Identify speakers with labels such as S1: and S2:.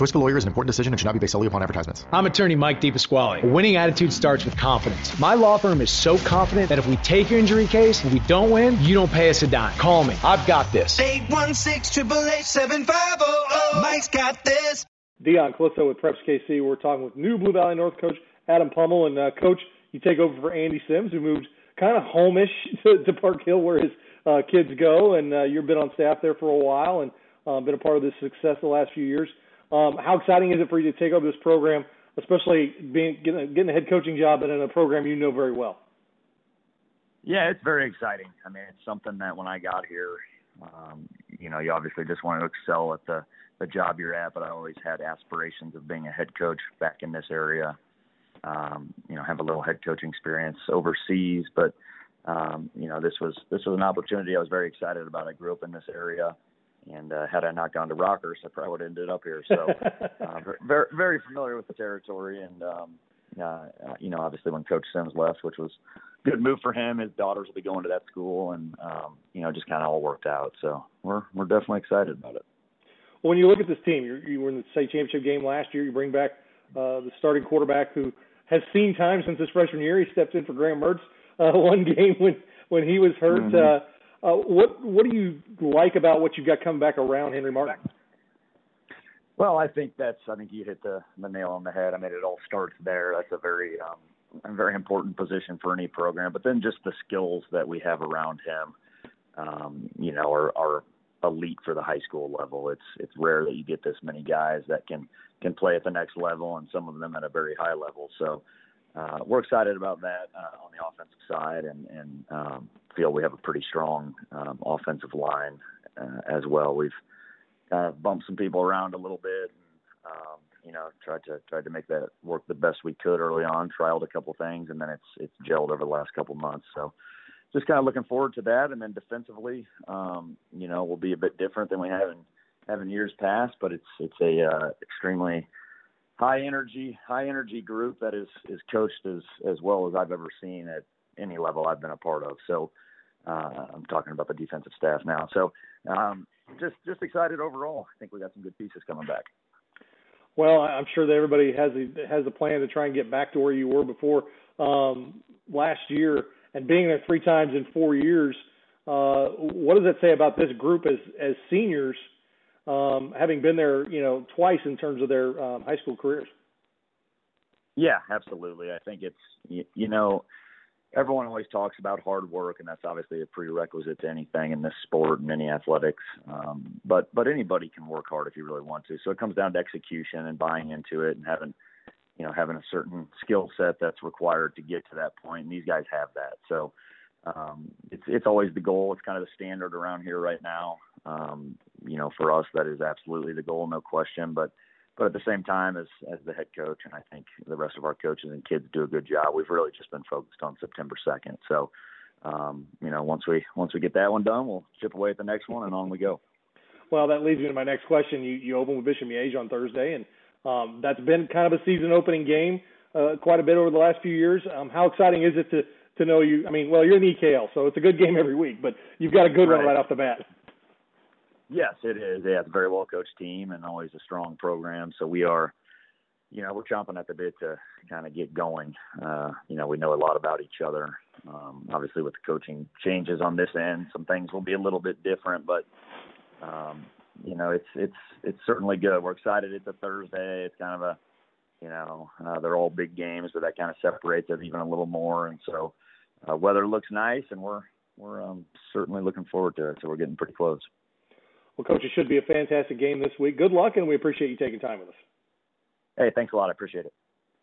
S1: Choice of a lawyer is an important decision and should not be based solely upon advertisements.
S2: I'm attorney Mike DePasquale. A winning attitude starts with confidence. My law firm is so confident that if we take your injury case and we don't win, you don't pay us a dime. Call me. I've got this.
S3: 816 7500 Mike's got this.
S4: Dion Clisso with Preps KC. We're talking with new Blue Valley North coach Adam Pummel. And, uh, coach, you take over for Andy Sims, who moved kind of homish to, to Park Hill where his uh, kids go. And uh, you've been on staff there for a while and uh, been a part of this success the last few years. Um, how exciting is it for you to take over this program, especially being getting, a, getting a head coaching job in a program you know very well?
S5: Yeah, it's very exciting. I mean, it's something that when I got here, um, you know, you obviously just want to excel at the the job you're at, but I always had aspirations of being a head coach back in this area. Um, you know, have a little head coaching experience overseas, but um, you know, this was this was an opportunity I was very excited about. I grew up in this area. And uh, had I not gone to Rockhurst, I probably would have ended up here. So, uh, very very familiar with the territory, and um, uh, you know, obviously when Coach Sims left, which was a good move for him, his daughters will be going to that school, and um, you know, just kind of all worked out. So we're we're definitely excited about it.
S4: Well, when you look at this team, you, you were in the state championship game last year. You bring back uh, the starting quarterback who has seen time since his freshman year. He stepped in for Graham Mertz uh, one game when when he was hurt. Mm-hmm. Uh, what what do you like about what you've got coming back around Henry Martin?
S5: Well, I think that's I think you hit the, the nail on the head. I mean, it all starts there. That's a very um, a very important position for any program. But then just the skills that we have around him, um, you know, are, are elite for the high school level. It's it's rare that you get this many guys that can can play at the next level, and some of them at a very high level. So uh, we're excited about that uh, on the offensive side, and, and um, feel we have a pretty strong um, offensive line uh, as well. We've kind of bumped some people around a little bit, and um, you know, tried to tried to make that work the best we could early on. Trialed a couple things, and then it's it's gelled over the last couple months. So, just kind of looking forward to that. And then defensively, um, you know, will be a bit different than we have in have in years past, but it's it's a uh, extremely high energy, high energy group that is is coached as as well as I've ever seen at any level I've been a part of. So uh, I'm talking about the defensive staff now. So um, just just excited overall. I think we got some good pieces coming back.
S4: Well, I'm sure that everybody has a has a plan to try and get back to where you were before um, last year, and being there three times in four years. Uh, what does that say about this group as as seniors? Um, having been there, you know, twice in terms of their um, high school careers.
S5: Yeah, absolutely. I think it's you, you know everyone always talks about hard work, and that's obviously a prerequisite to anything in this sport and any athletics. Um, but but anybody can work hard if you really want to. So it comes down to execution and buying into it and having you know having a certain skill set that's required to get to that point. And these guys have that. So um, it's it's always the goal. It's kind of the standard around here right now. Um, you know, for us, that is absolutely the goal, no question. But but at the same time, as as the head coach, and I think the rest of our coaches and kids do a good job. We've really just been focused on September second. So, um, you know, once we once we get that one done, we'll chip away at the next one, and on we go.
S4: Well, that leads me to my next question. You you open with Bishop Miege on Thursday, and um, that's been kind of a season opening game uh, quite a bit over the last few years. Um, how exciting is it to to know you? I mean, well, you're in EKL, so it's a good game every week, but you've got a good right. one right off the bat.
S5: Yes, it is. Yeah, it's a very well coached team and always a strong program. So we are, you know, we're chomping at the bit to kind of get going. Uh, you know, we know a lot about each other. Um, obviously, with the coaching changes on this end, some things will be a little bit different, but um, you know, it's it's it's certainly good. We're excited. It's a Thursday. It's kind of a, you know, uh, they're all big games, but that kind of separates it even a little more. And so, uh, weather looks nice, and we're we're um, certainly looking forward to it. So we're getting pretty close.
S4: Well, Coach, it should be a fantastic game this week. Good luck, and we appreciate you taking time with us.
S5: Hey, thanks a lot. I appreciate it.